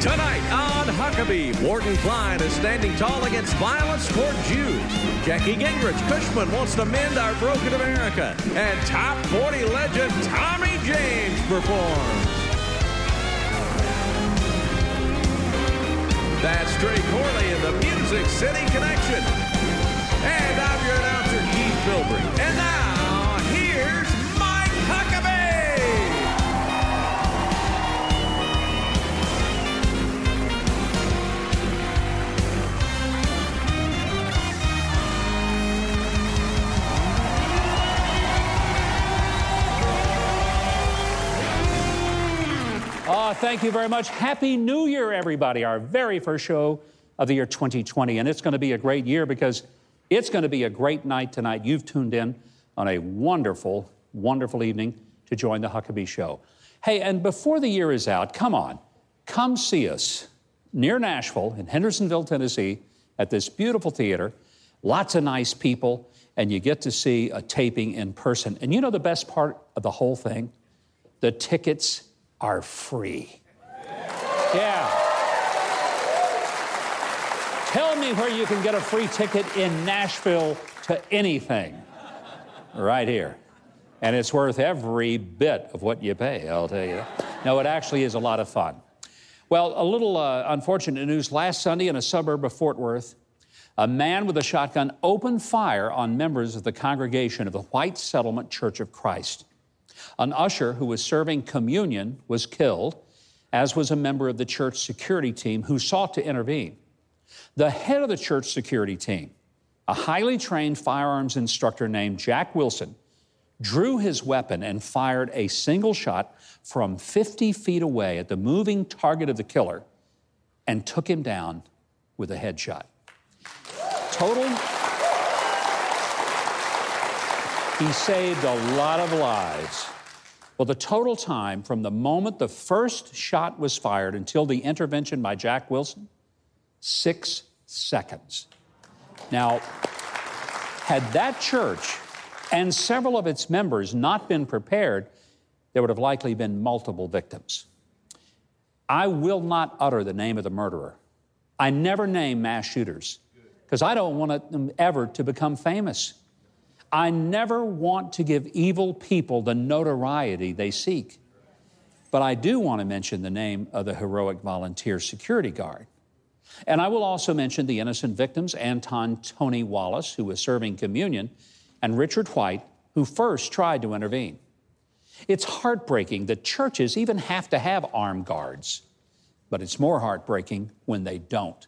Tonight on Huckabee, Morton Klein is standing tall against violence toward Jews. Jackie Gingrich Cushman wants to mend our broken America. And top 40 legend Tommy James performs. That's Trey Corley in the Music City Connection. And I'm your Oh, thank you very much. Happy New Year, everybody. Our very first show of the year 2020. And it's going to be a great year because it's going to be a great night tonight. You've tuned in on a wonderful, wonderful evening to join the Huckabee Show. Hey, and before the year is out, come on, come see us near Nashville in Hendersonville, Tennessee, at this beautiful theater. Lots of nice people, and you get to see a taping in person. And you know the best part of the whole thing? The tickets are free. Yeah. Tell me where you can get a free ticket in Nashville to anything. Right here. And it's worth every bit of what you pay, I'll tell you. No, it actually is a lot of fun. Well, a little uh, unfortunate news. Last Sunday in a suburb of Fort Worth, a man with a shotgun opened fire on members of the congregation of the White Settlement Church of Christ. An usher who was serving communion was killed, as was a member of the church security team who sought to intervene. The head of the church security team, a highly trained firearms instructor named Jack Wilson, drew his weapon and fired a single shot from 50 feet away at the moving target of the killer and took him down with a headshot. Total, he saved a lot of lives. Well, the total time from the moment the first shot was fired until the intervention by Jack Wilson, six seconds. Now, had that church and several of its members not been prepared, there would have likely been multiple victims. I will not utter the name of the murderer. I never name mass shooters because I don't want them ever to become famous. I never want to give evil people the notoriety they seek. But I do want to mention the name of the heroic volunteer security guard. And I will also mention the innocent victims Anton Tony Wallace, who was serving communion, and Richard White, who first tried to intervene. It's heartbreaking that churches even have to have armed guards, but it's more heartbreaking when they don't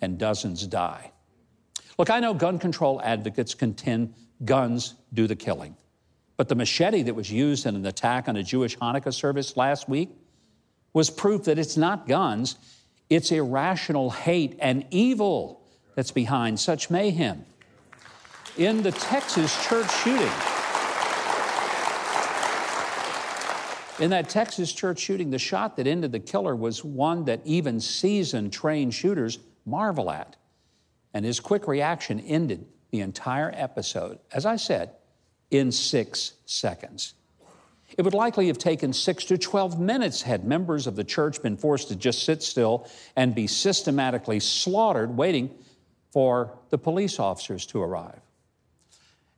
and dozens die. Look, I know gun control advocates contend guns do the killing. But the machete that was used in an attack on a Jewish Hanukkah service last week was proof that it's not guns, it's irrational hate and evil that's behind such mayhem. In the Texas church shooting, in that Texas church shooting, the shot that ended the killer was one that even seasoned, trained shooters marvel at. And his quick reaction ended the entire episode, as I said, in six seconds. It would likely have taken six to 12 minutes had members of the church been forced to just sit still and be systematically slaughtered, waiting for the police officers to arrive.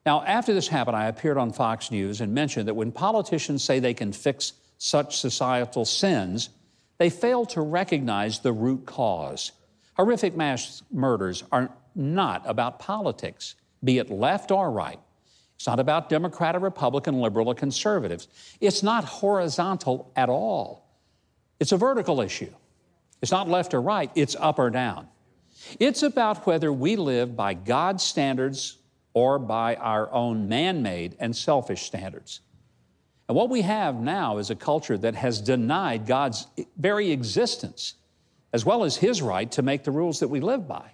Now, after this happened, I appeared on Fox News and mentioned that when politicians say they can fix such societal sins, they fail to recognize the root cause. Horrific mass murders are not about politics, be it left or right. It's not about Democrat or Republican, liberal or conservatives. It's not horizontal at all. It's a vertical issue. It's not left or right, it's up or down. It's about whether we live by God's standards or by our own man made and selfish standards. And what we have now is a culture that has denied God's very existence, as well as His right to make the rules that we live by.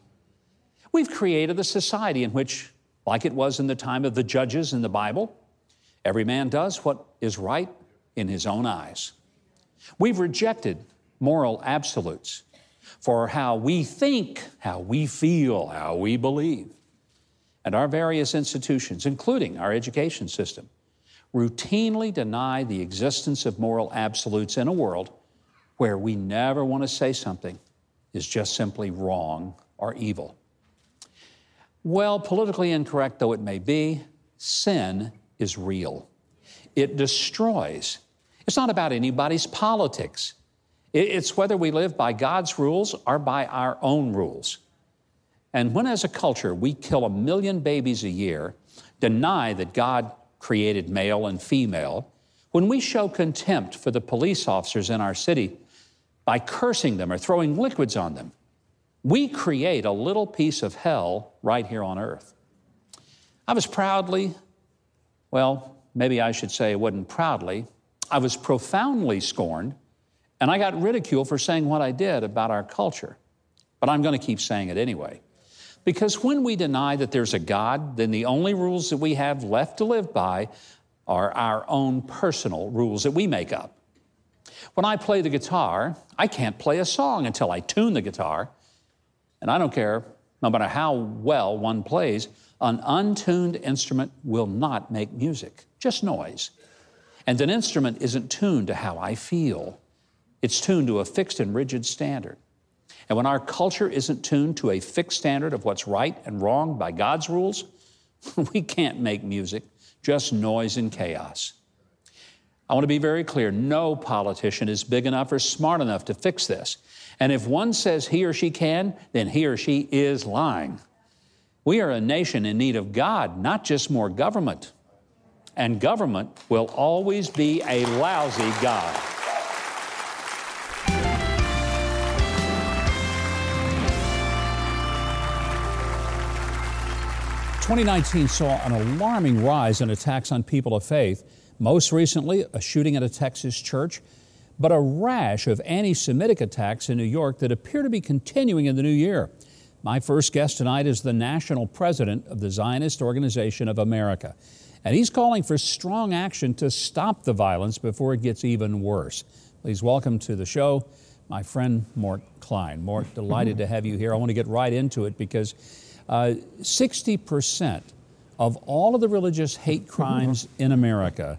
We've created a society in which, like it was in the time of the judges in the Bible, every man does what is right in his own eyes. We've rejected moral absolutes for how we think, how we feel, how we believe. And our various institutions, including our education system, routinely deny the existence of moral absolutes in a world where we never want to say something is just simply wrong or evil. Well, politically incorrect though it may be, sin is real. It destroys. It's not about anybody's politics. It's whether we live by God's rules or by our own rules. And when, as a culture, we kill a million babies a year, deny that God created male and female, when we show contempt for the police officers in our city by cursing them or throwing liquids on them, we create a little piece of hell right here on earth. I was proudly, well, maybe I should say it wasn't proudly, I was profoundly scorned and I got ridiculed for saying what I did about our culture. But I'm going to keep saying it anyway. Because when we deny that there's a God, then the only rules that we have left to live by are our own personal rules that we make up. When I play the guitar, I can't play a song until I tune the guitar. And I don't care, no matter how well one plays, an untuned instrument will not make music, just noise. And an instrument isn't tuned to how I feel. It's tuned to a fixed and rigid standard. And when our culture isn't tuned to a fixed standard of what's right and wrong by God's rules, we can't make music, just noise and chaos. I want to be very clear no politician is big enough or smart enough to fix this. And if one says he or she can, then he or she is lying. We are a nation in need of God, not just more government. And government will always be a lousy God. 2019 saw an alarming rise in attacks on people of faith, most recently, a shooting at a Texas church, but a rash of anti Semitic attacks in New York that appear to be continuing in the new year. My first guest tonight is the national president of the Zionist Organization of America, and he's calling for strong action to stop the violence before it gets even worse. Please welcome to the show my friend Mort Klein. Mort, delighted to have you here. I want to get right into it because uh, 60% of all of the religious hate crimes in America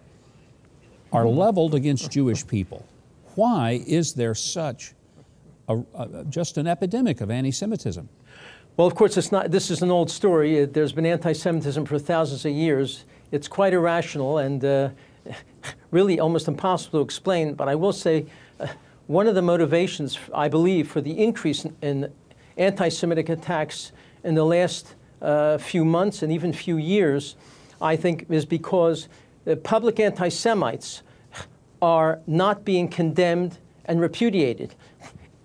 are leveled against Jewish people. Why is there such a, a, just an epidemic of anti Semitism? Well, of course, it's not, this is an old story. There's been anti Semitism for thousands of years. It's quite irrational and uh, really almost impossible to explain. But I will say uh, one of the motivations, I believe, for the increase in, in anti Semitic attacks in the last uh, few months and even few years, I think, is because the public anti Semites are not being condemned and repudiated,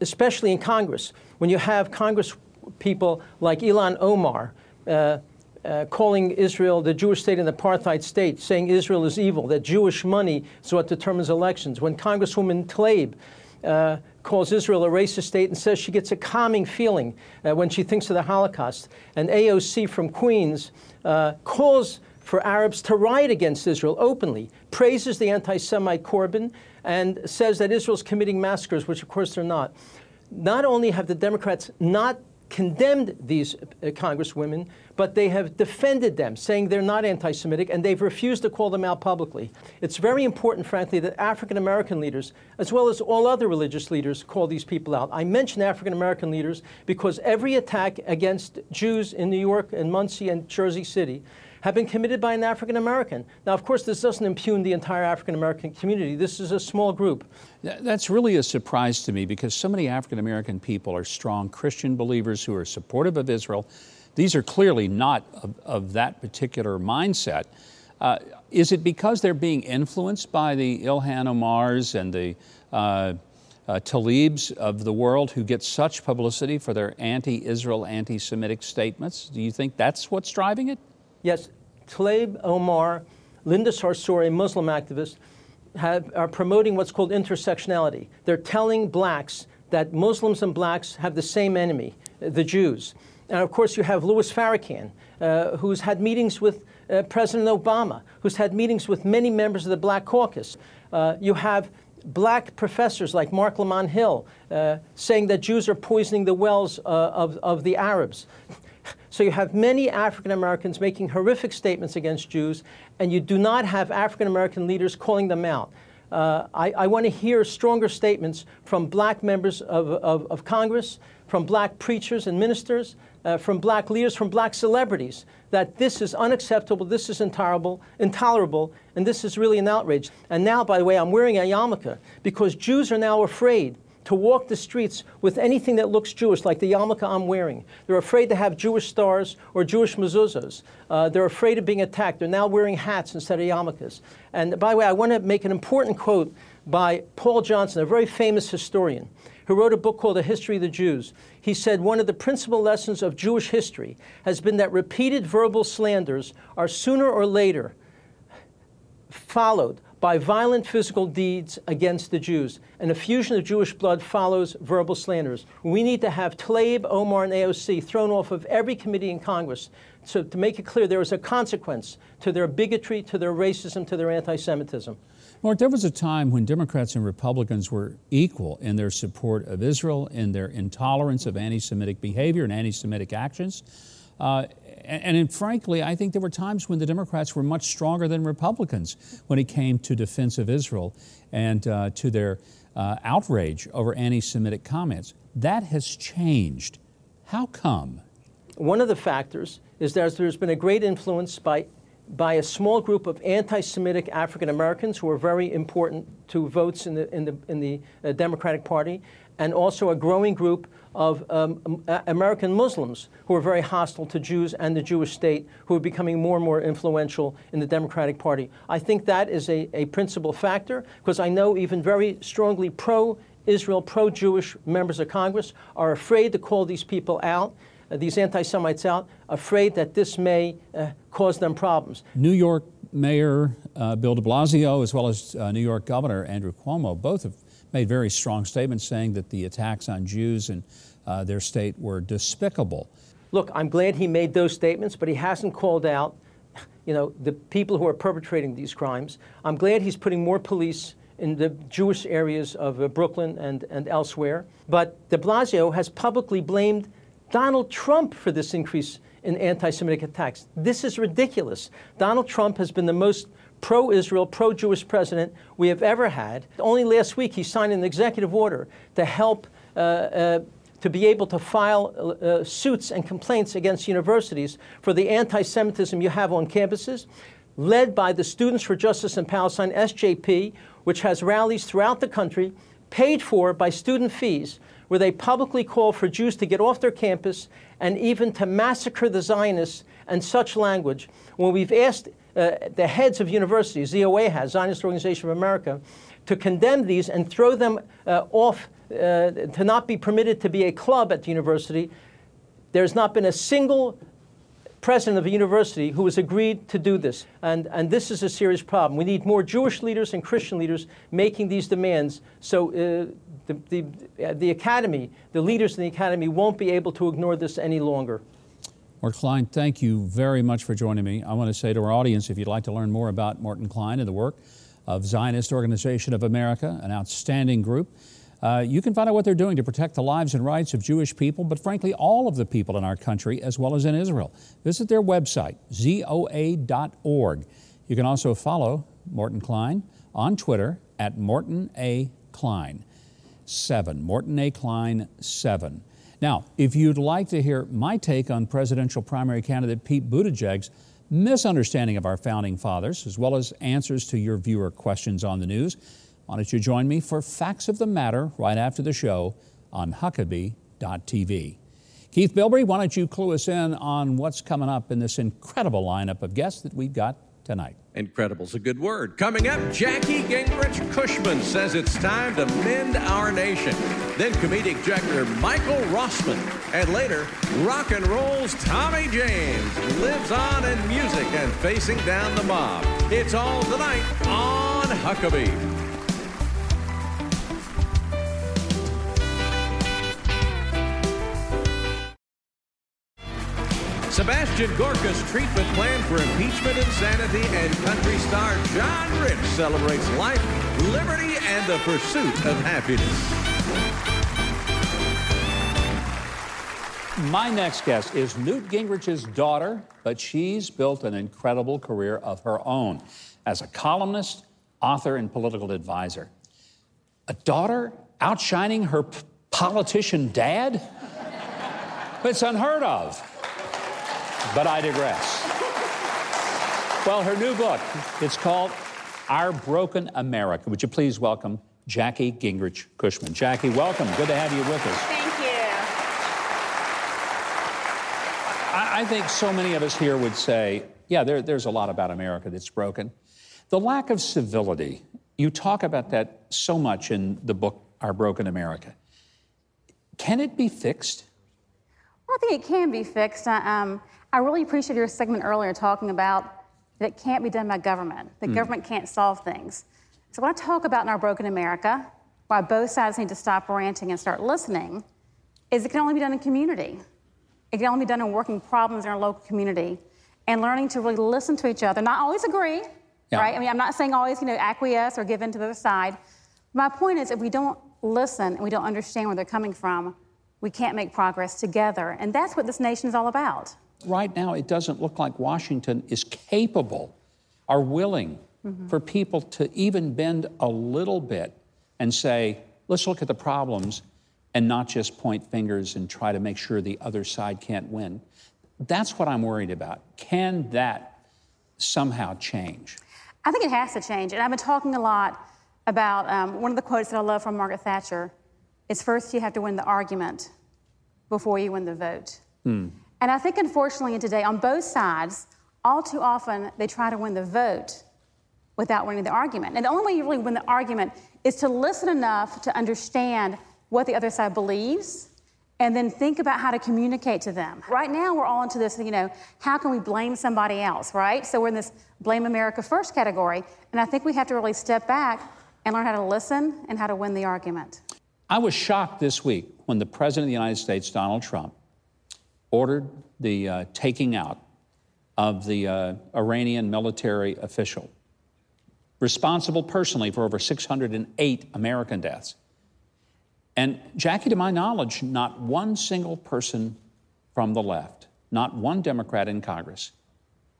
especially in Congress. When you have Congress people like Ilhan Omar uh, uh, calling Israel the Jewish state and the apartheid state, saying Israel is evil, that Jewish money is what determines elections. When Congresswoman Tlaib uh, calls Israel a racist state and says she gets a calming feeling uh, when she thinks of the Holocaust. And AOC from Queens uh, calls for Arabs to riot against Israel openly, praises the anti Semite Corbyn, and says that Israel's committing massacres, which of course they're not. Not only have the Democrats not condemned these uh, congresswomen, but they have defended them, saying they're not anti Semitic, and they've refused to call them out publicly. It's very important, frankly, that African American leaders, as well as all other religious leaders, call these people out. I mention African American leaders because every attack against Jews in New York and Monsey and Jersey City have been committed by an African American. Now, of course, this doesn't impugn the entire African American community. This is a small group. That's really a surprise to me because so many African American people are strong Christian believers who are supportive of Israel. These are clearly not of, of that particular mindset. Uh, is it because they're being influenced by the Ilhan Omars and the uh, uh, Tlaibs of the world who get such publicity for their anti Israel, anti Semitic statements? Do you think that's what's driving it? Yes, Tlaib Omar, Linda Sarsour, a Muslim activist, have, are promoting what's called intersectionality. They're telling blacks that Muslims and blacks have the same enemy, the Jews. And of course, you have Louis Farrakhan, uh, who's had meetings with uh, President Obama, who's had meetings with many members of the Black Caucus. Uh, you have black professors like Marc Lamont Hill uh, saying that Jews are poisoning the wells uh, of, of the Arabs. So you have many African Americans making horrific statements against Jews, and you do not have African American leaders calling them out. Uh, I, I want to hear stronger statements from black members of, of, of Congress, from black preachers and ministers, uh, from black leaders, from black celebrities, that this is unacceptable, this is intolerable, intolerable, and this is really an outrage. And now, by the way, I'm wearing a yarmulke because Jews are now afraid to walk the streets with anything that looks Jewish, like the yarmulke I'm wearing. They're afraid to have Jewish stars or Jewish mezuzahs. Uh, they're afraid of being attacked. They're now wearing hats instead of yarmulkes. And by the way, I want to make an important quote by Paul Johnson, a very famous historian who wrote a book called A History of the Jews. He said one of the principal lessons of Jewish history has been that repeated verbal slanders are sooner or later followed by violent physical deeds against the Jews. An effusion of Jewish blood follows verbal slanders. We need to have Tlaib, Omar, and AOC thrown off of every committee in Congress so to make it clear there is a consequence to their bigotry, to their racism, to their anti Semitism. Mort, there was a time when Democrats and Republicans were equal in their support of Israel, in their intolerance of anti Semitic behavior and anti Semitic actions. Uh, and, frankly, I think there were times when the Democrats were much stronger than Republicans when it came to defense of Israel and uh, to their uh, outrage over anti Semitic comments. That has changed. How come? One of the factors is that there's been a great influence by, by a small group of anti Semitic African Americans who are very important to votes in the, in the, in the uh, Democratic Party, and also a growing group of um, American Muslims who are very hostile to Jews and the Jewish state, who are becoming more and more influential in the Democratic Party. I think that is a, a principal factor because I know even very strongly pro Israel, pro Jewish members of Congress are afraid to call these people out. Uh, these anti Semites out, afraid that this may uh, cause them problems. New York Mayor uh, Bill de Blasio, as well as uh, New York Governor Andrew Cuomo, both have made very strong statements saying that the attacks on Jews in uh, their state were despicable. Look, I'm glad he made those statements, but he hasn't called out, you know, the people who are perpetrating these crimes. I'm glad he's putting more police in the Jewish areas of uh, Brooklyn and, and elsewhere. But de Blasio has publicly blamed Donald Trump for this increase in anti Semitic attacks. This is ridiculous. Donald Trump has been the most pro Israel, pro Jewish president we have ever had. Only last week he signed an executive order to help. Uh, uh, to be able to file uh, uh, suits and complaints against universities for the anti Semitism you have on campuses, led by the Students for Justice in Palestine, SJP, which has rallies throughout the country, paid for by student fees, where they publicly call for Jews to get off their campus and even to massacre the Zionists and such language. When we've asked the heads of universities, ZOA has, Zionist Organization of America, to condemn these and throw them uh, off, uh, to not be permitted to be a club at the university. There's not been a single president of a university who has agreed to do this. And, and this is a serious problem. We need more Jewish leaders and Christian leaders making these demands so uh, the, the, uh, the academy, the leaders in the academy, won't be able to ignore this any longer. Morton Klein, thank you very much for joining me. I want to say to our audience, if you'd like to learn more about Morton Klein and the work of Zionist Organization of America, an outstanding group, uh, you can find out what they're doing to protect the lives and rights of Jewish people, but frankly, all of the people in our country as well as in Israel. Visit their website, zoa.org. You can also follow Morton Klein on Twitter at Morton A. Klein 7. Morton A. Klein 7. Now, if you'd like to hear my take on presidential primary candidate Pete Buttigieg's misunderstanding of our founding fathers, as well as answers to your viewer questions on the news, why don't you join me for Facts of the Matter right after the show on Huckabee.tv. Keith Bilbrey, why don't you clue us in on what's coming up in this incredible lineup of guests that we've got tonight? Incredible's a good word. Coming up, Jackie Gingrich Cushman says it's time to mend our nation. Then comedic juggler Michael Rossman. And later, rock and roll's Tommy James lives on in music and facing down the mob. It's all tonight on Huckabee. Gorka's treatment plan for impeachment insanity and country star John Rich celebrates life, liberty, and the pursuit of happiness. My next guest is Newt Gingrich's daughter, but she's built an incredible career of her own as a columnist, author and political advisor. A daughter outshining her p- politician dad? it's unheard of. But I digress. Well, her new book, it's called Our Broken America. Would you please welcome Jackie Gingrich Cushman? Jackie, welcome. Good to have you with us. Thank you. I, I think so many of us here would say, yeah, there, there's a lot about America that's broken. The lack of civility, you talk about that so much in the book, Our Broken America. Can it be fixed? Well, I think it can be fixed. Um, I really appreciate your segment earlier talking about that it can't be done by government. The mm. government can't solve things. So, what I talk about in Our Broken America, why both sides need to stop ranting and start listening, is it can only be done in community. It can only be done in working problems in our local community and learning to really listen to each other, not always agree, yeah. right? I mean, I'm not saying always, you know, acquiesce or give in to the other side. My point is, if we don't listen and we don't understand where they're coming from, we can't make progress together. And that's what this nation is all about. Right now, it doesn't look like Washington is capable or willing mm-hmm. for people to even bend a little bit and say, let's look at the problems and not just point fingers and try to make sure the other side can't win. That's what I'm worried about. Can that somehow change? I think it has to change. And I've been talking a lot about um, one of the quotes that I love from Margaret Thatcher is first you have to win the argument before you win the vote. Mm. And I think, unfortunately, today, on both sides, all too often they try to win the vote without winning the argument. And the only way you really win the argument is to listen enough to understand what the other side believes and then think about how to communicate to them. Right now, we're all into this, you know, how can we blame somebody else, right? So we're in this blame America first category. And I think we have to really step back and learn how to listen and how to win the argument. I was shocked this week when the President of the United States, Donald Trump, ordered the uh, taking out of the uh, Iranian military official responsible personally for over 608 American deaths. And Jackie, to my knowledge, not one single person from the left, not one Democrat in Congress,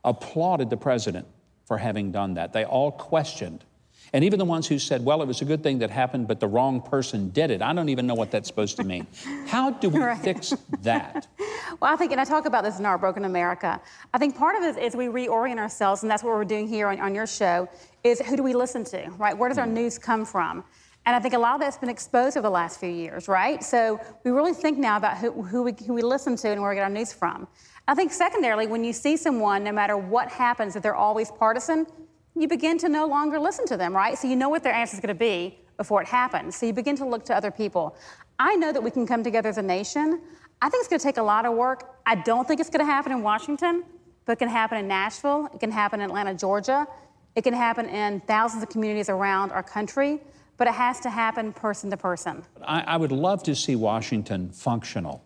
applauded the president for having done that. They all questioned. And even the ones who said, well, it was a good thing that happened, but the wrong person did it. I don't even know what that's supposed to mean. How do we right. fix that? well, I think, and I talk about this in Our Broken America, I think part of it is we reorient ourselves, and that's what we're doing here on, on your show, is who do we listen to, right? Where does our mm. news come from? And I think a lot of that's been exposed over the last few years, right? So we really think now about who, who, we, who we listen to and where we get our news from. I think secondarily, when you see someone, no matter what happens, if they're always partisan, you begin to no longer listen to them, right? So you know what their answer is going to be before it happens. So you begin to look to other people. I know that we can come together as a nation. I think it's going to take a lot of work. I don't think it's going to happen in Washington, but it can happen in Nashville, it can happen in Atlanta, Georgia, it can happen in thousands of communities around our country, but it has to happen person to person. I, I would love to see Washington functional.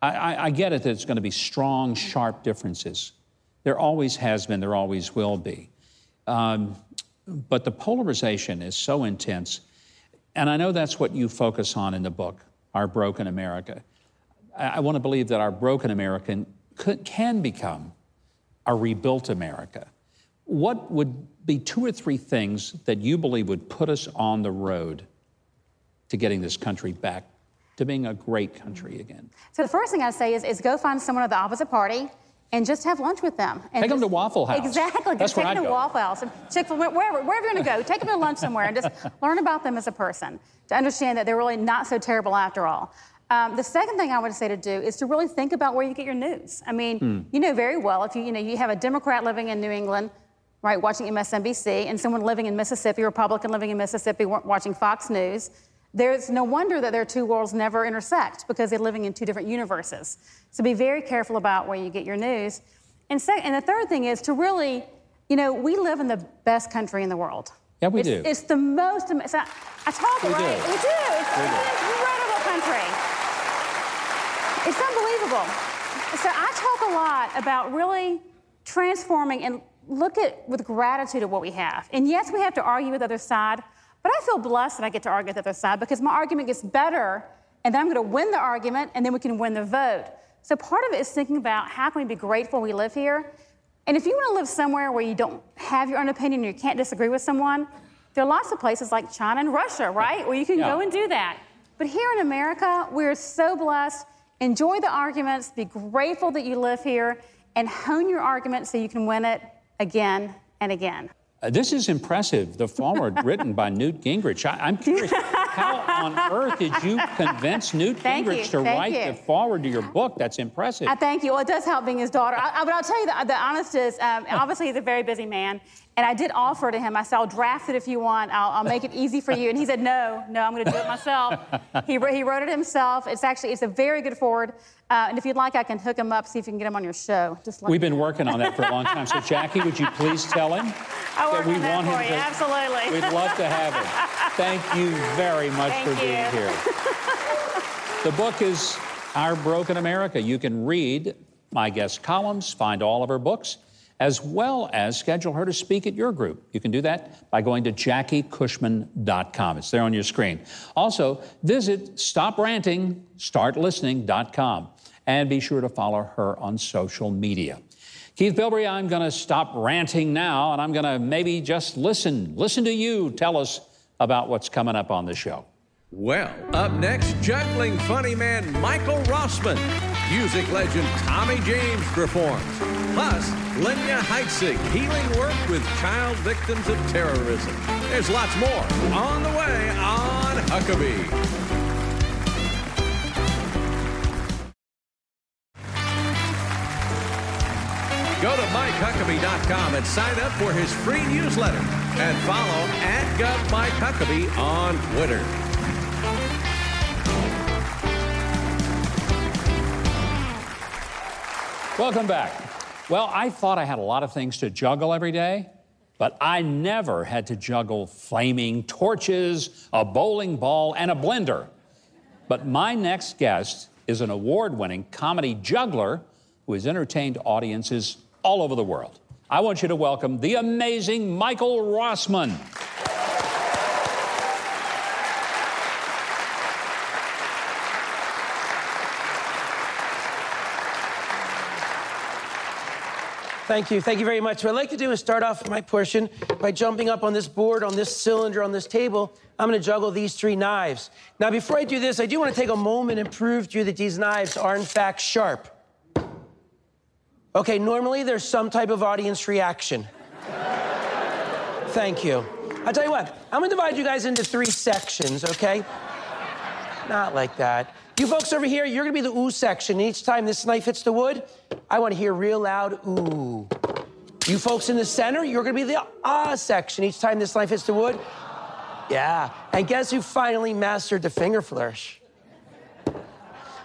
I, I, I get it that it's going to be strong, sharp differences. There always has been, there always will be. Um, but the polarization is so intense. And I know that's what you focus on in the book, Our Broken America. I, I want to believe that our broken American could, can become a rebuilt America. What would be two or three things that you believe would put us on the road to getting this country back to being a great country again? So, the first thing I'd say is, is go find someone of the opposite party and just have lunch with them. And take just, them to Waffle House. Exactly. That's take them to go. Waffle House, and Chick Fil A, wherever, wherever you're going to go. Take them to lunch somewhere and just learn about them as a person to understand that they're really not so terrible after all. Um, the second thing I would say to do is to really think about where you get your news. I mean, hmm. you know very well if you you know you have a Democrat living in New England, right, watching MSNBC, and someone living in Mississippi, Republican living in Mississippi, watching Fox News there's no wonder that their two worlds never intersect because they're living in two different universes. So be very careful about where you get your news. And, and the third thing is to really, you know, we live in the best country in the world. Yeah, we it's, do. It's the most. It's I talk we right. Do. We do. It's, we it's an incredible country. It's unbelievable. So I talk a lot about really transforming and look at with gratitude at what we have. And yes, we have to argue with the other side, but I feel blessed that I get to argue the other side because my argument gets better, and then I'm going to win the argument, and then we can win the vote. So part of it is thinking about how can we be grateful we live here. And if you want to live somewhere where you don't have your own opinion, and you can't disagree with someone, There are lots of places like China and Russia, right, where you can Yeah. go and do that. But here in America, we're so blessed. Enjoy the arguments, be grateful that you live here, and hone your argument so you can win it again and again. Uh, this is impressive. The foreword written by Newt Gingrich. I, am curious, how on earth did you convince Newt Thank Gingrich you, to write you. the foreword to your book? That's impressive. I thank you. Well, it does help being his daughter. I, I, but I'll tell you, the, the honest is, um, obviously, he's a very busy man. And I did offer to him, I said, I'll draft it if you want. I'll, I'll make it easy for you. And he said, no, no, I'm going to do it myself. he, he wrote it himself. It's actually, it's a very good foreword. Uh, and if you'd like, I can hook him up, see if you can get him on your show. Just We've been working on that for a long time. So, Jackie, would you please tell him that we that want him you. to? Absolutely. We'd love to have him. Thank you very much Thank for being here. The book is Our Broken America. You can read my guest columns, find all of her books, as well as schedule her to speak at your group. You can do that by going to JackieCushman.com. It's there on your screen. Also, visit StopRanting, and be sure to follow her on social media. Keith Bilbrey, I'm going to stop ranting now, and I'm going to maybe just listen. Listen to you tell us about what's coming up on the show. Well, up next, juggling funny man Michael Rossman. Music legend Tommy James performs. Plus, Lenya Heitzig, healing work with child victims of terrorism. There's lots more on the way on Huckabee. Go to MikeHuckabee.com and sign up for his free newsletter. And follow at GovMikeHuckabee on Twitter. Welcome back. Well, I thought I had a lot of things to juggle every day, but I never had to juggle flaming torches, a bowling ball, and a blender. But my next guest is an award winning comedy juggler who has entertained audiences all over the world. I want you to welcome the amazing Michael Rossman. Thank you. Thank you very much. What I'd like to do is start off my portion by jumping up on this board, on this cylinder, on this table. I'm going to juggle these three knives. Now, before I do this, I do want to take a moment and prove to you that these knives are, in fact, sharp. Okay, normally there's some type of audience reaction. Thank you. I'll tell you what, I'm going to divide you guys into three sections, okay? Not like that. You folks over here, you're gonna be the ooh section. Each time this knife hits the wood, I wanna hear real loud ooh. You folks in the center, you're gonna be the ah section. Each time this knife hits the wood, yeah. And guess who finally mastered the finger flourish?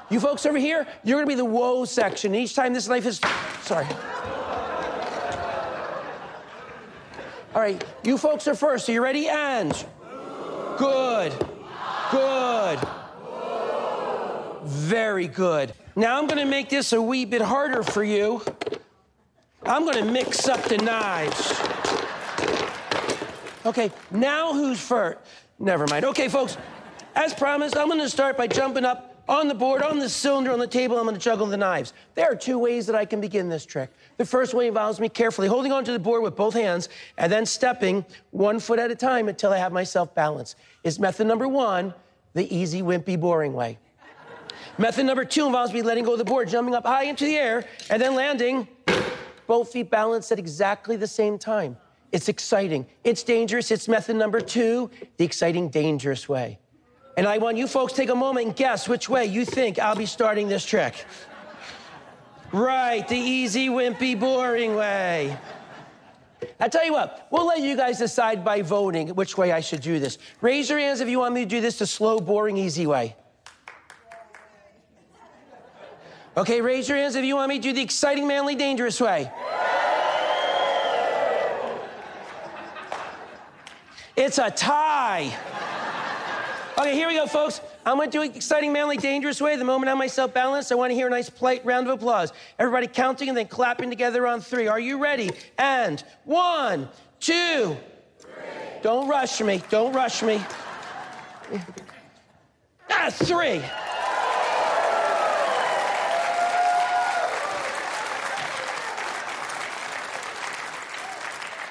You folks over here, you're gonna be the whoa section. Each time this knife hits, sorry. All right, you folks are first. Are you ready? And good, good. Very good. Now I'm gonna make this a wee bit harder for you. I'm gonna mix up the knives. Okay, now who's first? Never mind. Okay, folks, as promised, I'm gonna start by jumping up on the board, on the cylinder, on the table. I'm gonna juggle the knives. There are two ways that I can begin this trick. The first way involves me carefully holding onto the board with both hands and then stepping one foot at a time until I have myself balanced. Is method number one the easy, wimpy, boring way? Method number two involves me letting go of the board, jumping up high into the air, and then landing, both feet balanced at exactly the same time. It's exciting. It's dangerous. It's method number two, the exciting, dangerous way. And I want you folks take a moment and guess which way you think I'll be starting this trick. Right, the easy, wimpy, boring way. I tell you what, we'll let you guys decide by voting which way I should do this. Raise your hands if you want me to do this the slow, boring, easy way. Okay, raise your hands if you want me to do the exciting, manly, dangerous way. It's a tie. Okay, here we go, folks. I'm gonna do it exciting, manly, dangerous way. The moment I have myself balanced, I wanna hear a nice polite round of applause. Everybody counting and then clapping together on three. Are you ready? And one, two. Don't rush me. Don't rush me. Ah, three.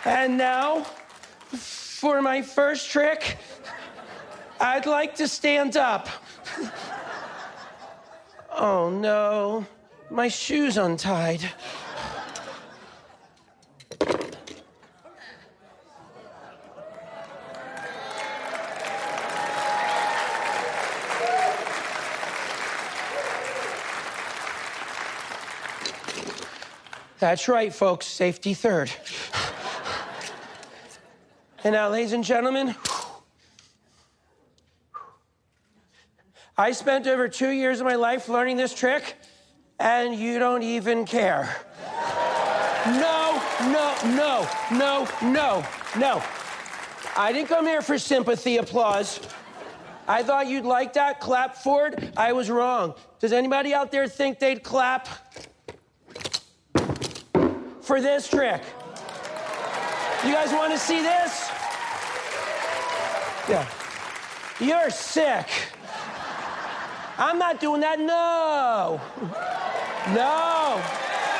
And now, For my first trick, I'd like to stand up. Oh no, my shoe's untied. That's right, folks. Safety third. And now, ladies and gentlemen, I spent over two years of my life learning this trick, and you don't even care. No, no, no, no, no, no. I didn't come here for sympathy applause. I thought you'd like that. Clap for it. I was wrong. Does anybody out there think they'd clap for this trick? You guys want to see this? Yeah. You're sick. I'm not doing that. No. No.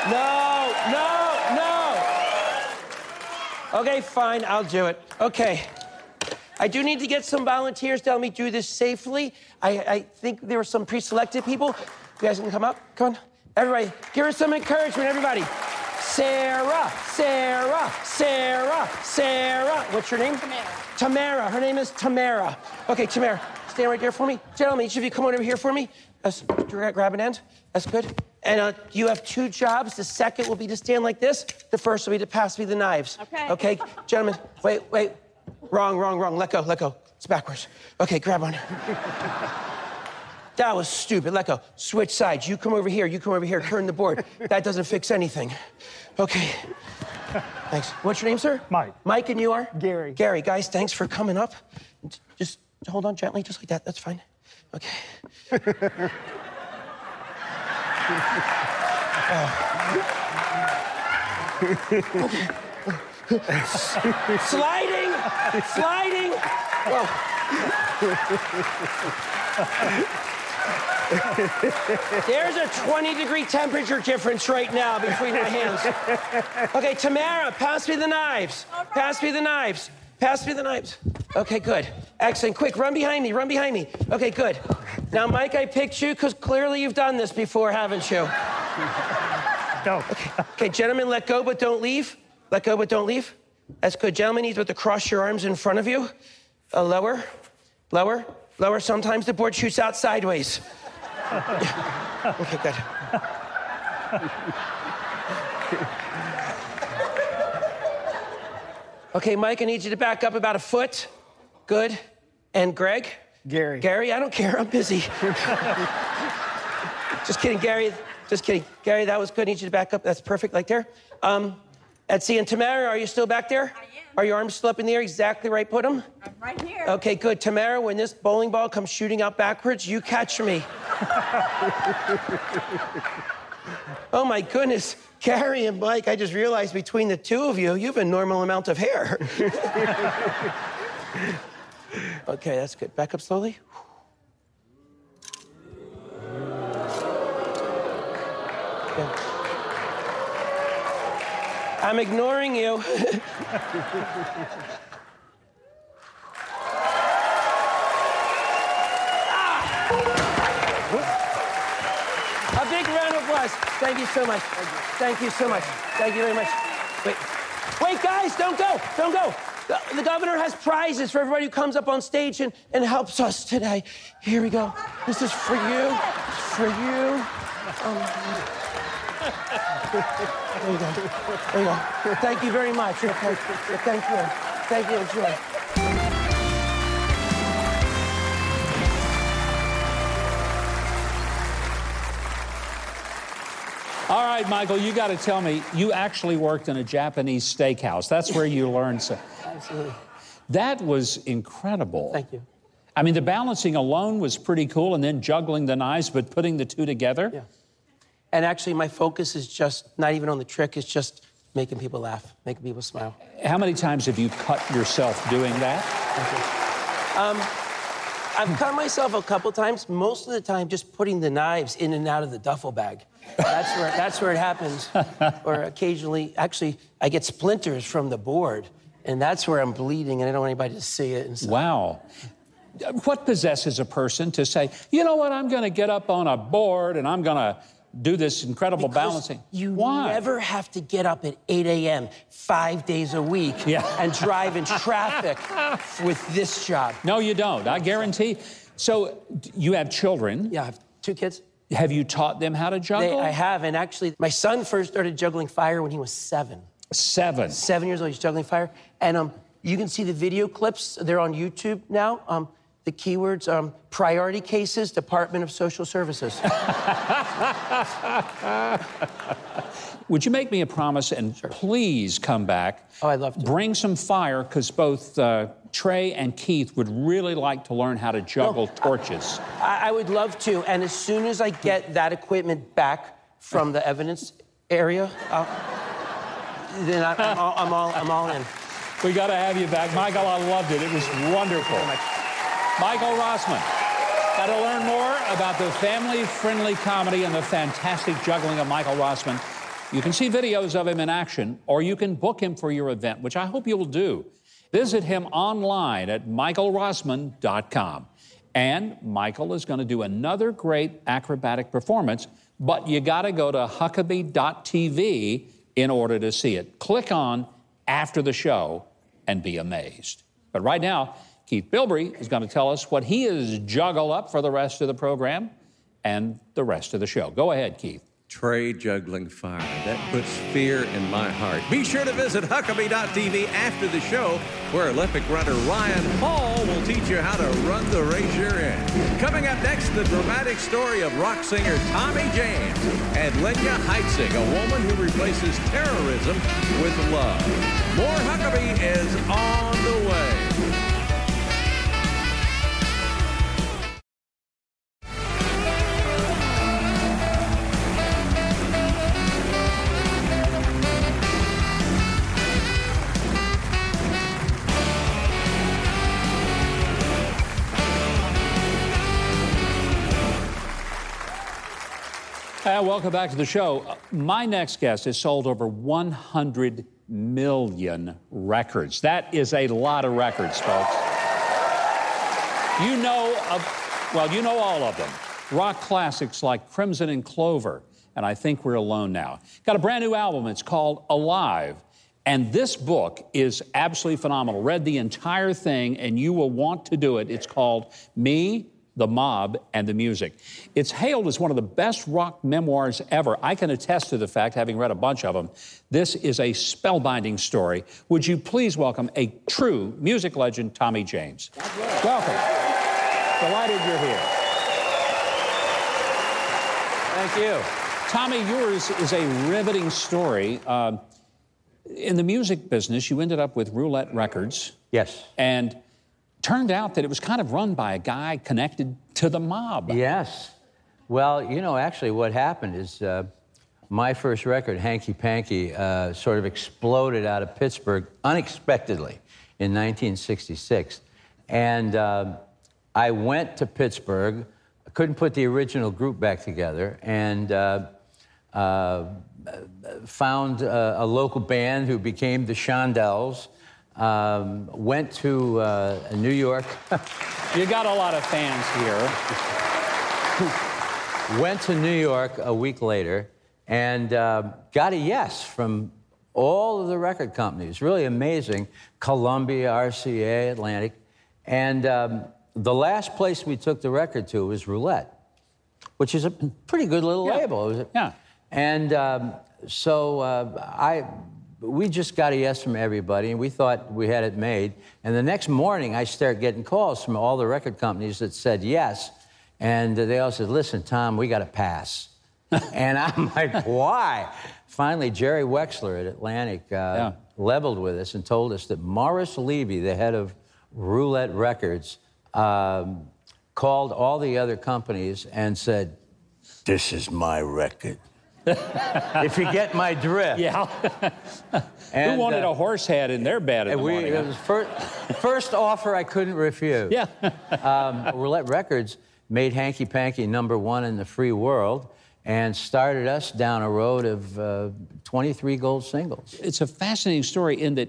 No. No. No. Okay, fine. I'll do it. Okay. I do need to get some volunteers to help me do this safely. I, I think there were some pre selected people. You guys can come up. Come on. Everybody, give her some encouragement, everybody. Sarah, Sarah, Sarah, Sarah. What's your name? Tamara. Tamara. Her name is Tamara. Okay, Tamara, stand right there for me. Gentlemen, each of you come on over here for me. That's, grab an end. That's good. And uh, you have two jobs. The second will be to stand like this. The first will be to pass me the knives. Okay. Okay, gentlemen, wait, wait. Wrong, wrong, wrong. Let go, let go. It's backwards. Okay, grab on. That was stupid. Let go. Switch sides. You come over here. You come over here. Turn the board. That doesn't fix anything. Okay. Thanks. What's your name, sir? Mike. Mike, and you are? Gary. Gary, guys, thanks for coming up. Just hold on gently, just like that. That's fine. Okay. Oh. sliding, sliding. Whoa. There's a 20 degree temperature difference right now between my hands. Okay, Tamara, pass me the knives. Pass me the knives. Pass me the knives. Okay, good. Excellent. Quick, run behind me. Run behind me. Okay, good. Now, Mike, I picked you because clearly you've done this before, haven't you? No. Okay, gentlemen, let go but don't leave. Let go but don't leave. That's good. Gentlemen, you need to cross your arms in front of you. Uh, lower, lower, lower. Sometimes the board shoots out sideways. okay, good. Okay, Mike, I need you to back up about a foot. Good. And Greg? Gary. Gary, I don't care. I'm busy. Just kidding, Gary. Just kidding. Gary, that was good. I need you to back up. That's perfect, like there. Um, Etsy and Tamara, are you still back there? Are your arms still up in the air? Exactly right, put them. I'm right here. Okay, good. Tamara, when this bowling ball comes shooting out backwards, you catch me. oh my goodness. Gary and Mike, I just realized between the two of you, you have a normal amount of hair. okay, that's good. Back up slowly. Yeah. I'm ignoring you. A big round of applause. Thank you so much. Thank you so much. Thank you very much. Wait, wait, guys, don't go. Don't go. The, the governor has prizes for everybody who comes up on stage and, and helps us today. Here we go. This is for you. For you. Um, there you go. There you go. Thank you very much. Okay. Thank you. Thank you. Enjoy. All right, Michael, you got to tell me, you actually worked in a Japanese steakhouse. That's where you learned. So, Absolutely. that was incredible. Thank you. I mean, the balancing alone was pretty cool, and then juggling the knives, but putting the two together. Yeah. And actually, my focus is just not even on the trick, it's just making people laugh, making people smile. How many times have you cut yourself doing that? Um, I've cut myself a couple times, most of the time just putting the knives in and out of the duffel bag. That's where, that's where it happens. or occasionally, actually, I get splinters from the board. and that's where I'm bleeding, and I don't want anybody to see it. So, Wow. What possesses a person to say, you know what, I'm going to get up on a board and I'm going to do this incredible Because balancing? You Why? never have to get up at 8 a.m. five days a week Yeah. and drive in traffic with this job. No, you don't. I guarantee. So you have children. Yeah, I have two kids. Have you taught them how to juggle? They? I have, and actually, my son first started juggling fire when he was seven. Seven. Seven years old, he's juggling fire. And um, you can see the video clips. They're on YouTube now. Um, the keywords um, priority cases, Department of Social Services. Would you make me a promise and please come back? Oh, I'd love to. Bring some fire because both uh, Trey and Keith would really like to learn how to juggle torches. I, I would love to. And as soon as I get that equipment back from the evidence area, I'll, then I, I'm, all, I'm, all, I'm all in. We got to have you back. Michael, I loved it. It was wonderful. Michael Rossman. Got to learn more about the family friendly comedy and the fantastic juggling of Michael Rossman. You can see videos of him in action, or you can book him for your event, which I hope you will do. Visit him online at michaelrossman.com. And Michael is going to do another great acrobatic performance, but you got to go to huckabee.tv in order to see it. Click on after the show and be amazed. But right now, Keith Bilbrey is going to tell us what he has juggled up for the rest of the program and the rest of the show. Go ahead, Keith. Trey juggling fire. That puts fear in my heart. Be sure to visit Huckabee.tv after the show, where Olympic runner Ryan Hall will teach you how to run the race you're in. Coming up next, the dramatic story of rock singer Tommy James and Lenya Heitzig, a woman who replaces terrorism with love. More Huckabee is on Uh, welcome back to the show. Uh, My next guest has sold over 100 million records. That is a lot of records, folks. You know, of, well, you know all of them. Rock classics like Crimson and Clover, and I Think We're Alone Now. Got a brand new album. It's called Alive. And this book is absolutely phenomenal. Read the entire thing, and you will want to do it. It's called Me, the Mob, and the Music. It's hailed as one of the best rock memoirs ever. I can attest to the fact, having read a bunch of them. This is a spellbinding story. Would you please welcome a true music legend, Tommy James? Welcome. Delighted you're here. Thank you. Tommy, yours is a riveting story. Um, in the music business, you ended up with Roulette Records, Yes. and turned out that it was kind of run by a guy connected to the mob. Yes. Well, you know, actually, what happened is uh, my first record, Hanky Panky, uh, sort of exploded out of Pittsburgh unexpectedly in 1966. And uh, I went to Pittsburgh, couldn't put the original group back together, and uh, uh, found uh, a local band who became the Shondells. Um, went to uh, New York. You got a lot of fans here. Went to New York a week later and uh, got a yes from all of the record companies. Really amazing. Columbia, RCA, Atlantic. And um, the last place we took the record to was Roulette, which is a pretty good little Yeah. label. It was a- Yeah. And um, so uh, I, we just got a yes from everybody, and we thought we had it made. And the next morning, I started getting calls from all the record companies that said yes, and they all said, "Listen, Tom, we got to pass." and I'm like, "Why?" Finally, Jerry Wexler at Atlantic uh, Yeah. leveled with us and told us that Morris Levy, the head of Roulette Records, um, called all the other companies and said, "This is my record." if you get my drift. Yeah. And, Who wanted uh, a horse head in their bed in the we, morning? it was first, first offer I couldn't refuse. Yeah. um, Roulette Records made Hanky Panky number one in the free world and started us down a road of uh, 23 gold singles. it's a fascinating story in that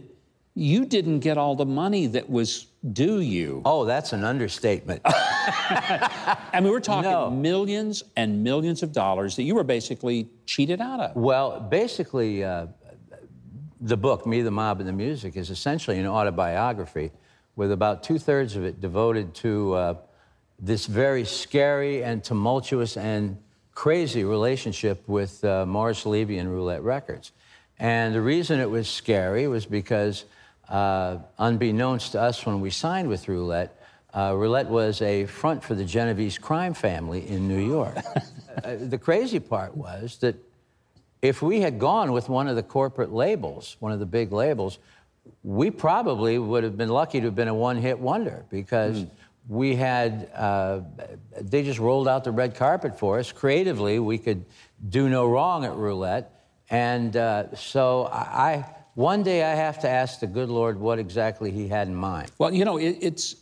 you didn't get all the money that was due you. Oh, that's an understatement. I mean, we're talking No. millions and millions of dollars that you were basically cheated out of. well, basically, uh, the book, Me, the Mob, and the Music, is essentially an autobiography with about two thirds of it devoted to uh, this very scary and tumultuous and crazy relationship with uh, Morris Levy and Roulette Records. And the reason it was scary was because, uh, unbeknownst to us when we signed with Roulette, uh, Roulette was a front for the Genovese crime family in New York. Uh, the crazy part was that if we had gone with one of the corporate labels, one of the big labels, we probably would have been lucky to have been a one hit wonder because we had, uh, they just rolled out the red carpet for us. Creatively, we could do no wrong at roulette. And uh, so I, I, one day I have to ask the good Lord what exactly he had in mind. Well, you know, it, it's.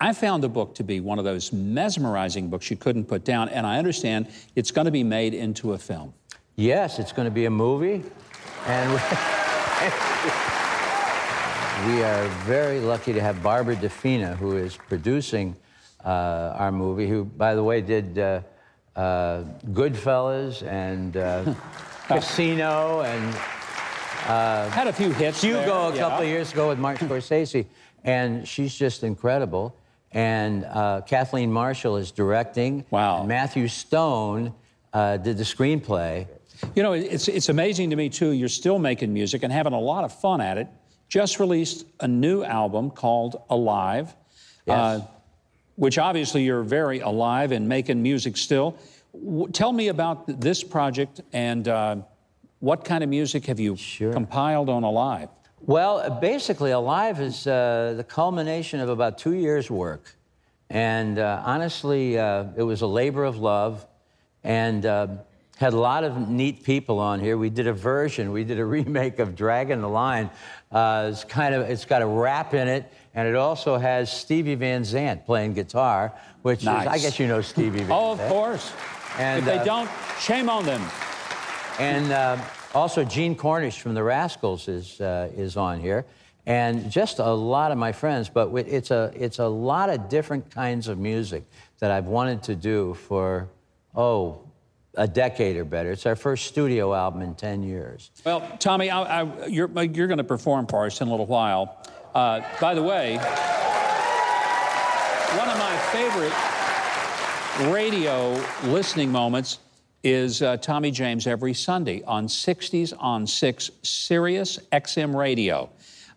I found the book to be one of those mesmerizing books you couldn't put down, and I understand it's going to be made into a film. Yes, it's going to be a movie, and we, are very lucky to have Barbara DeFina, who is producing uh, our movie. Who, by the way, did uh, uh, Goodfellas and uh, Casino and Had a few hits. Hugo there, a couple yeah. of years ago with Martin Scorsese, and she's just incredible. And uh, Kathleen Marshall is directing. Wow. And Matthew Stone uh, did the screenplay. You know, it's, it's amazing to me, too. You're still making music and having a lot of fun at it. Just released a new album called Alive, Yes. which obviously you're very alive and making music still. W- tell me about th- this project and uh, what kind of music have you Sure. compiled on Alive? Well, basically, Alive is uh, the culmination of about two years' work. And uh, honestly, uh, it was a labor of love and uh, had a lot of neat people on here. We did a version, we did a remake of Dragging the Line. Uh, it's kind of, it's got a rap in it, and it also has Stevie Van Zandt playing guitar, which is, I guess you know Stevie Van Oh, of course. And, if they uh, don't, shame on them. And uh, also, Gene Cornish from the Rascals is, uh, is on here. And just a lot of my friends, but it's a, it's a lot of different kinds of music that I've wanted to do for, oh, a decade or better. It's our first studio album in 10 years. Well, Tommy, I, I, you're, you're going to perform for us in a little while. Uh, by the way, one of my favorite radio listening moments is uh, Tommy James every Sunday on 60s on 6 Sirius XM Radio.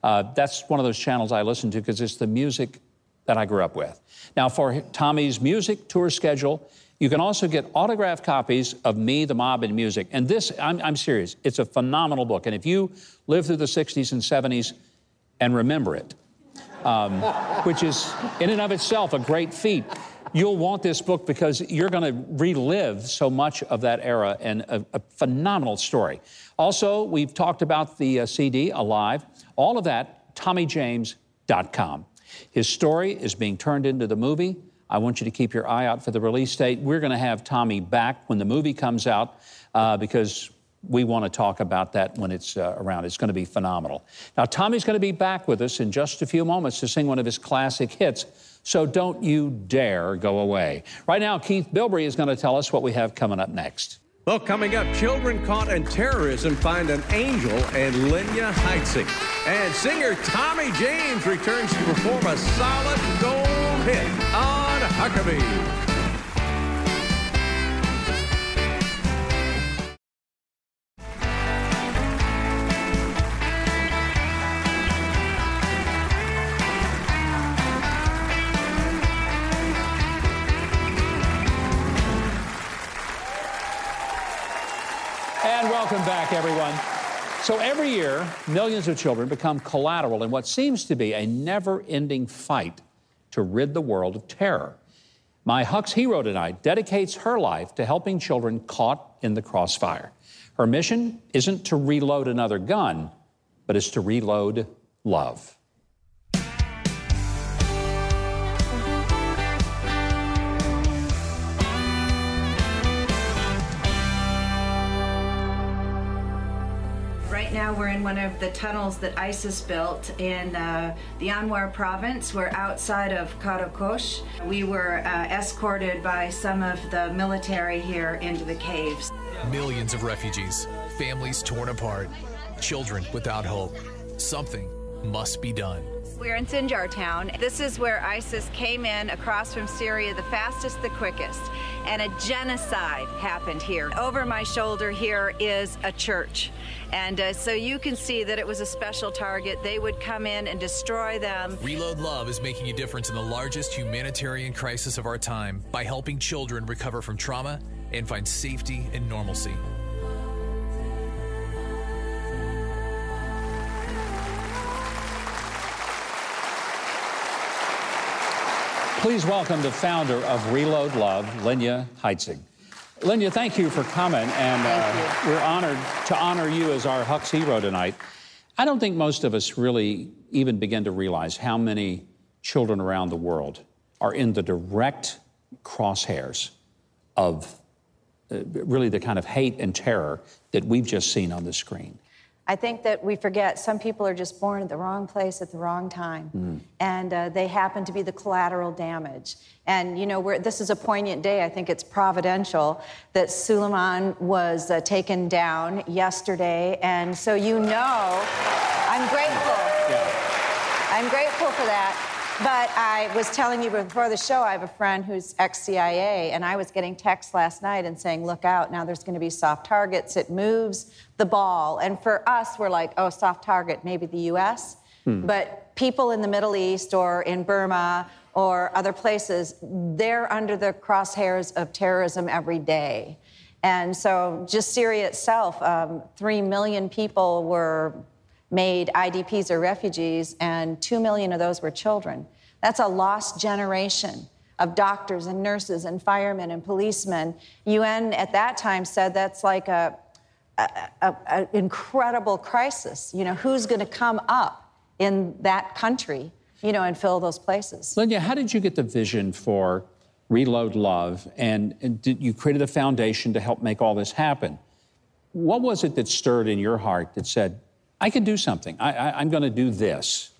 Uh, that's one of those channels I listen to because it's the music that I grew up with. Now, for Tommy's music tour schedule, you can also get autographed copies of Me, the Mob, and Music. And this, I'm, I'm serious, it's a phenomenal book. And if you lived through the 60s and 70s and remember it, um, which is in and of itself a great feat, you'll want this book because you're going to relive so much of that era and a, a phenomenal story. Also, we've talked about the uh, CD, Alive, all of that, TommyJames.com. His story is being turned into the movie. I want you to keep your eye out for the release date. We're going to have Tommy back when the movie comes out uh, because we want to talk about that when it's uh, around. It's going to be phenomenal. Now, Tommy's going to be back with us in just a few moments to sing one of his classic hits. So don't you dare go away. Right now, Keith Bilbrey is going to tell us what we have coming up next. Well, coming up, children caught in terrorism find an angel in Lenya Heitzig. And singer Tommy James returns to perform a solid gold hit on Huckabee. Back, everyone. So every year, millions of children become collateral in what seems to be a never ending fight to rid the world of terror. My Hux hero tonight dedicates her life to helping children caught in the crossfire. Her mission isn't to reload another gun, but is to reload love. Now we're in one of the tunnels that ISIS built in uh, the Anwar province. We're outside of Karakosh. We were uh, escorted by some of the military here into the caves. Millions of refugees, families torn apart, children without hope. Something must be done. We're in Sinjar town. This is where ISIS came in across from Syria the fastest, the quickest. And a genocide happened here. Over my shoulder here is a church. And uh, so you can see that it was a special target. They would come in and destroy them. Reload Love is making a difference in the largest humanitarian crisis of our time by helping children recover from trauma and find safety and normalcy. Please welcome the founder of Reload Love, Lenya Heitzig. Lenya, thank you for coming, and uh, we're honored to honor you as our Hux hero tonight. I don't think most of us really even begin to realize how many children around the world are in the direct crosshairs of uh, really the kind of hate and terror that we've just seen on the screen. I think that we forget some people are just born at the wrong place at the wrong time, mm. and uh, they happen to be the collateral damage. And you know, this is a poignant day. I think it's providential that Suleiman was uh, taken down yesterday, and so you know, I'm grateful. Yeah. I'm grateful for that. But I was telling you before the show, I have a friend who's ex CIA, and I was getting texts last night and saying, Look out, now there's going to be soft targets. It moves the ball. And for us, we're like, Oh, soft target, maybe the US. Hmm. But people in the Middle East or in Burma or other places, they're under the crosshairs of terrorism every day. And so, just Syria itself, um, three million people were made IDPs or refugees, and two million of those were children. That's a lost generation of doctors and nurses and firemen and policemen. UN at that time said that's like a, an incredible crisis. You know, who's going to come up in that country, you know, and fill those places? Lenya, how did you get the vision for Reload Love, and, and did, you created a foundation to help make all this happen? What was it that stirred in your heart that said, I can do something. I, am going to do this.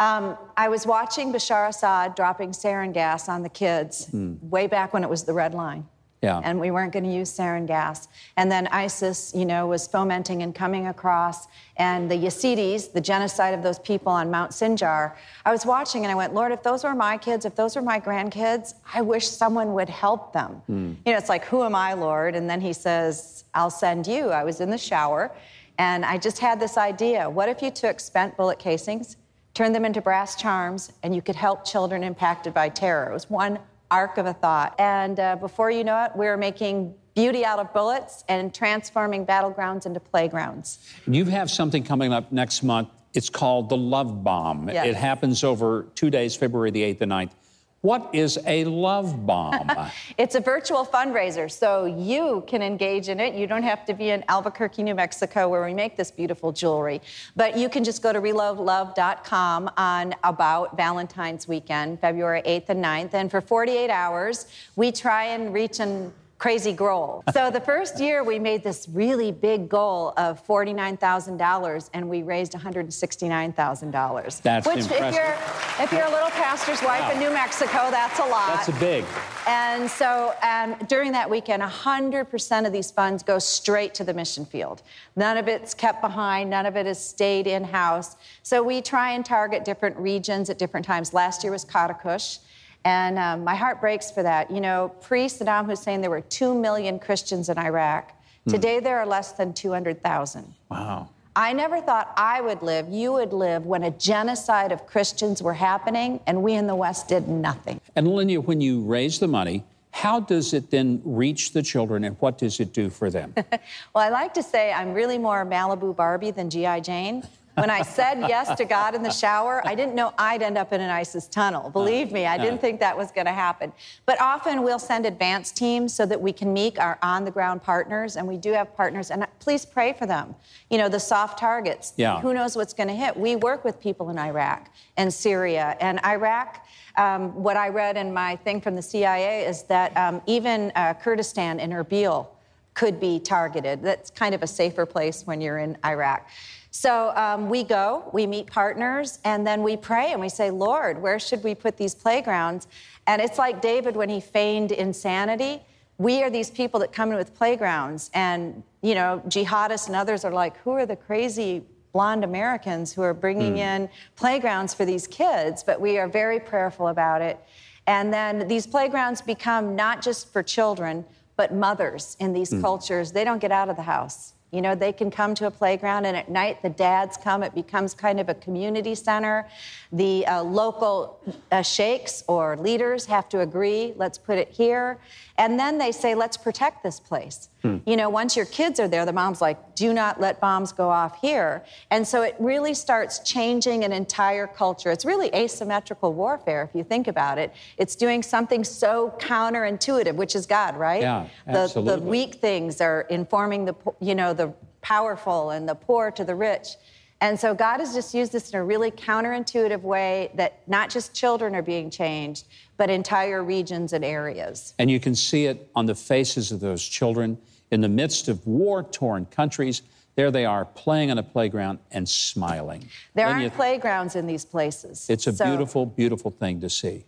Um, I was watching Bashar Assad dropping sarin gas on the kids hmm. way back when it was the red line. Yeah. And we weren't going to use sarin gas. And then ISIS, you know, was fomenting and coming across. And the Yazidis, the genocide of those people on Mount Sinjar, I was watching and I went, Lord, if those were my kids, if those were my grandkids, I wish someone would help them. Mm. You know, it's like, who am I, Lord? And then he says, I'll send you. I was in the shower and I just had this idea what if you took spent bullet casings, turned them into brass charms, and you could help children impacted by terror? It was one arc of a thought. And uh, before you know it, we were making beauty out of bullets and transforming battlegrounds into playgrounds. You have something coming up next month. It's called the Love Bomb. Yes. It happens over two days, February the 8th and 9th. What is a love bomb? it's a virtual fundraiser, so you can engage in it. You don't have to be in Albuquerque, New Mexico, where we make this beautiful jewelry. But you can just go to reloadlove.com on about Valentine's weekend, February 8th and 9th. And for 48 hours, we try and reach and crazy goal. So the first year we made this really big goal of $49,000 and we raised $169,000. That's Which impressive. if you're if you're a little pastor's wife wow. in New Mexico, that's a lot. That's a big. And so um, during that weekend, 100% of these funds go straight to the mission field. None of it's kept behind, none of it has stayed in-house. So we try and target different regions at different times. Last year was Karakush. And um, my heart breaks for that. You know, pre Saddam Hussein, there were 2 million Christians in Iraq. Hmm. Today, there are less than 200,000. Wow. I never thought I would live, you would live, when a genocide of Christians were happening and we in the West did nothing. And Lenya, when you raise the money, how does it then reach the children and what does it do for them? well, I like to say I'm really more Malibu Barbie than G.I. Jane. When I said yes to God in the shower, I didn't know I'd end up in an ISIS tunnel. Believe me, I didn't think that was going to happen. But often we'll send advance teams so that we can meet our on the ground partners, and we do have partners, and please pray for them. You know, the soft targets. Yeah. Who knows what's going to hit? We work with people in Iraq and Syria. And Iraq, um, what I read in my thing from the CIA is that um, even uh, Kurdistan and Erbil, could be targeted. That's kind of a safer place when you're in Iraq. So um, we go, we meet partners, and then we pray and we say, Lord, where should we put these playgrounds? And it's like David when he feigned insanity. We are these people that come in with playgrounds, and you know, jihadists and others are like, who are the crazy blonde Americans who are bringing mm. in playgrounds for these kids? But we are very prayerful about it. And then these playgrounds become not just for children, but mothers in these mm. cultures. They don't get out of the house. You know, they can come to a playground, and at night the dads come. It becomes kind of a community center. The uh, local uh, sheikhs or leaders have to agree, let's put it here. And then they say, let's protect this place. Hmm. You know, once your kids are there, the mom's like, do not let bombs go off here. And so it really starts changing an entire culture. It's really asymmetrical warfare, if you think about it. It's doing something so counterintuitive, which is God, right? Yeah, absolutely. The, the weak things are informing the, you know, the powerful and the poor to the rich. And so God has just used this in a really counterintuitive way that not just children are being changed, but entire regions and areas. And you can see it on the faces of those children in the midst of war torn countries. There they are playing on a playground and smiling. There and aren't you, playgrounds in these places. It's a so. beautiful, beautiful thing to see.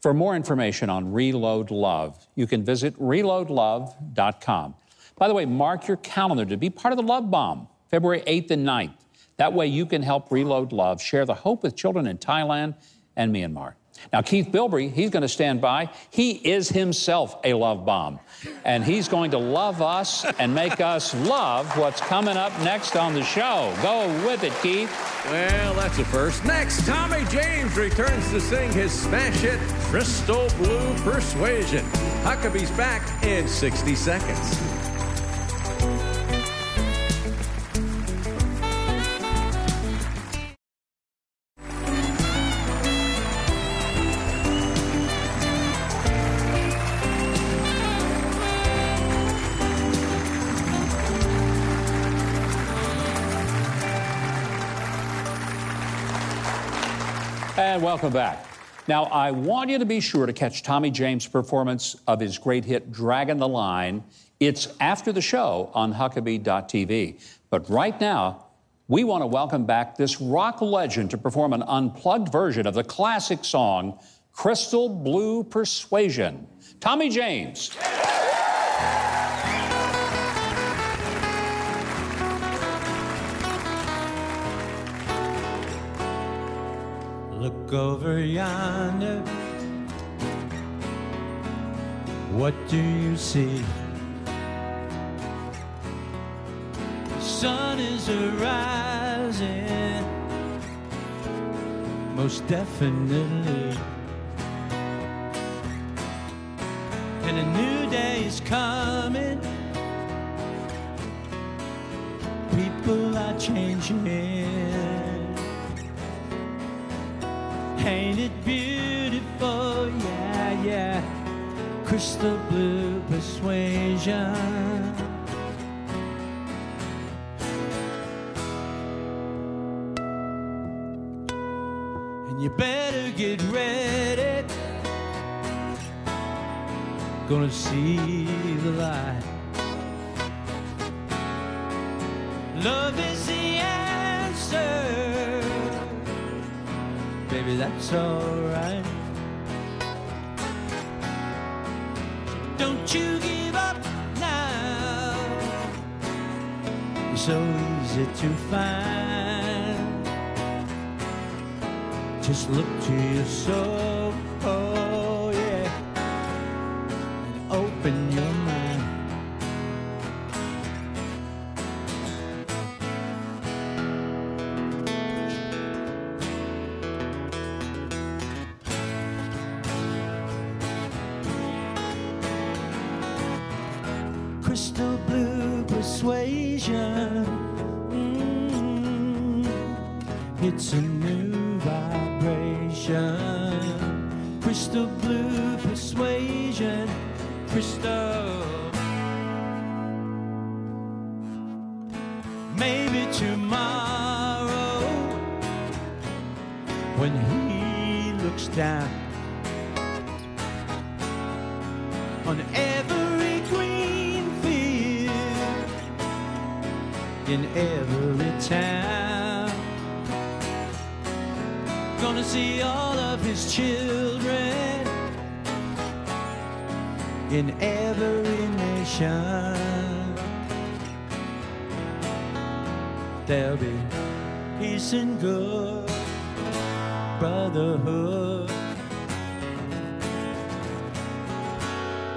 For more information on Reload Love, you can visit reloadlove.com. By the way, mark your calendar to be part of the Love Bomb, February 8th and 9th. That way you can help Reload Love share the hope with children in Thailand and Myanmar. Now, Keith Bilbrey, he's going to stand by. He is himself a love bomb. And he's going to love us and make us love what's coming up next on the show. Go with it, Keith. Well, that's a first. Next, Tommy James returns to sing his smash hit, Crystal Blue Persuasion. Huckabee's back in 60 seconds. And welcome back. Now, I want you to be sure to catch Tommy James' performance of his great hit, Dragging the Line. It's after the show on Huckabee.tv. But right now, we want to welcome back this rock legend to perform an unplugged version of the classic song, Crystal Blue Persuasion. Tommy James. Look over yonder. What do you see? The sun is arising, most definitely. And a new day is coming. People are changing. Ain't it beautiful? Yeah, yeah. Crystal blue persuasion. And you better get ready. Gonna see the light. That's alright. Don't you give up now. You're so easy to find. Just look to your soul, Mm-hmm. It's a new vibration. Crystal blue children in every nation. There'll be peace and good brotherhood.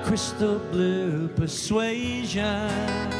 Crystal blue persuasion.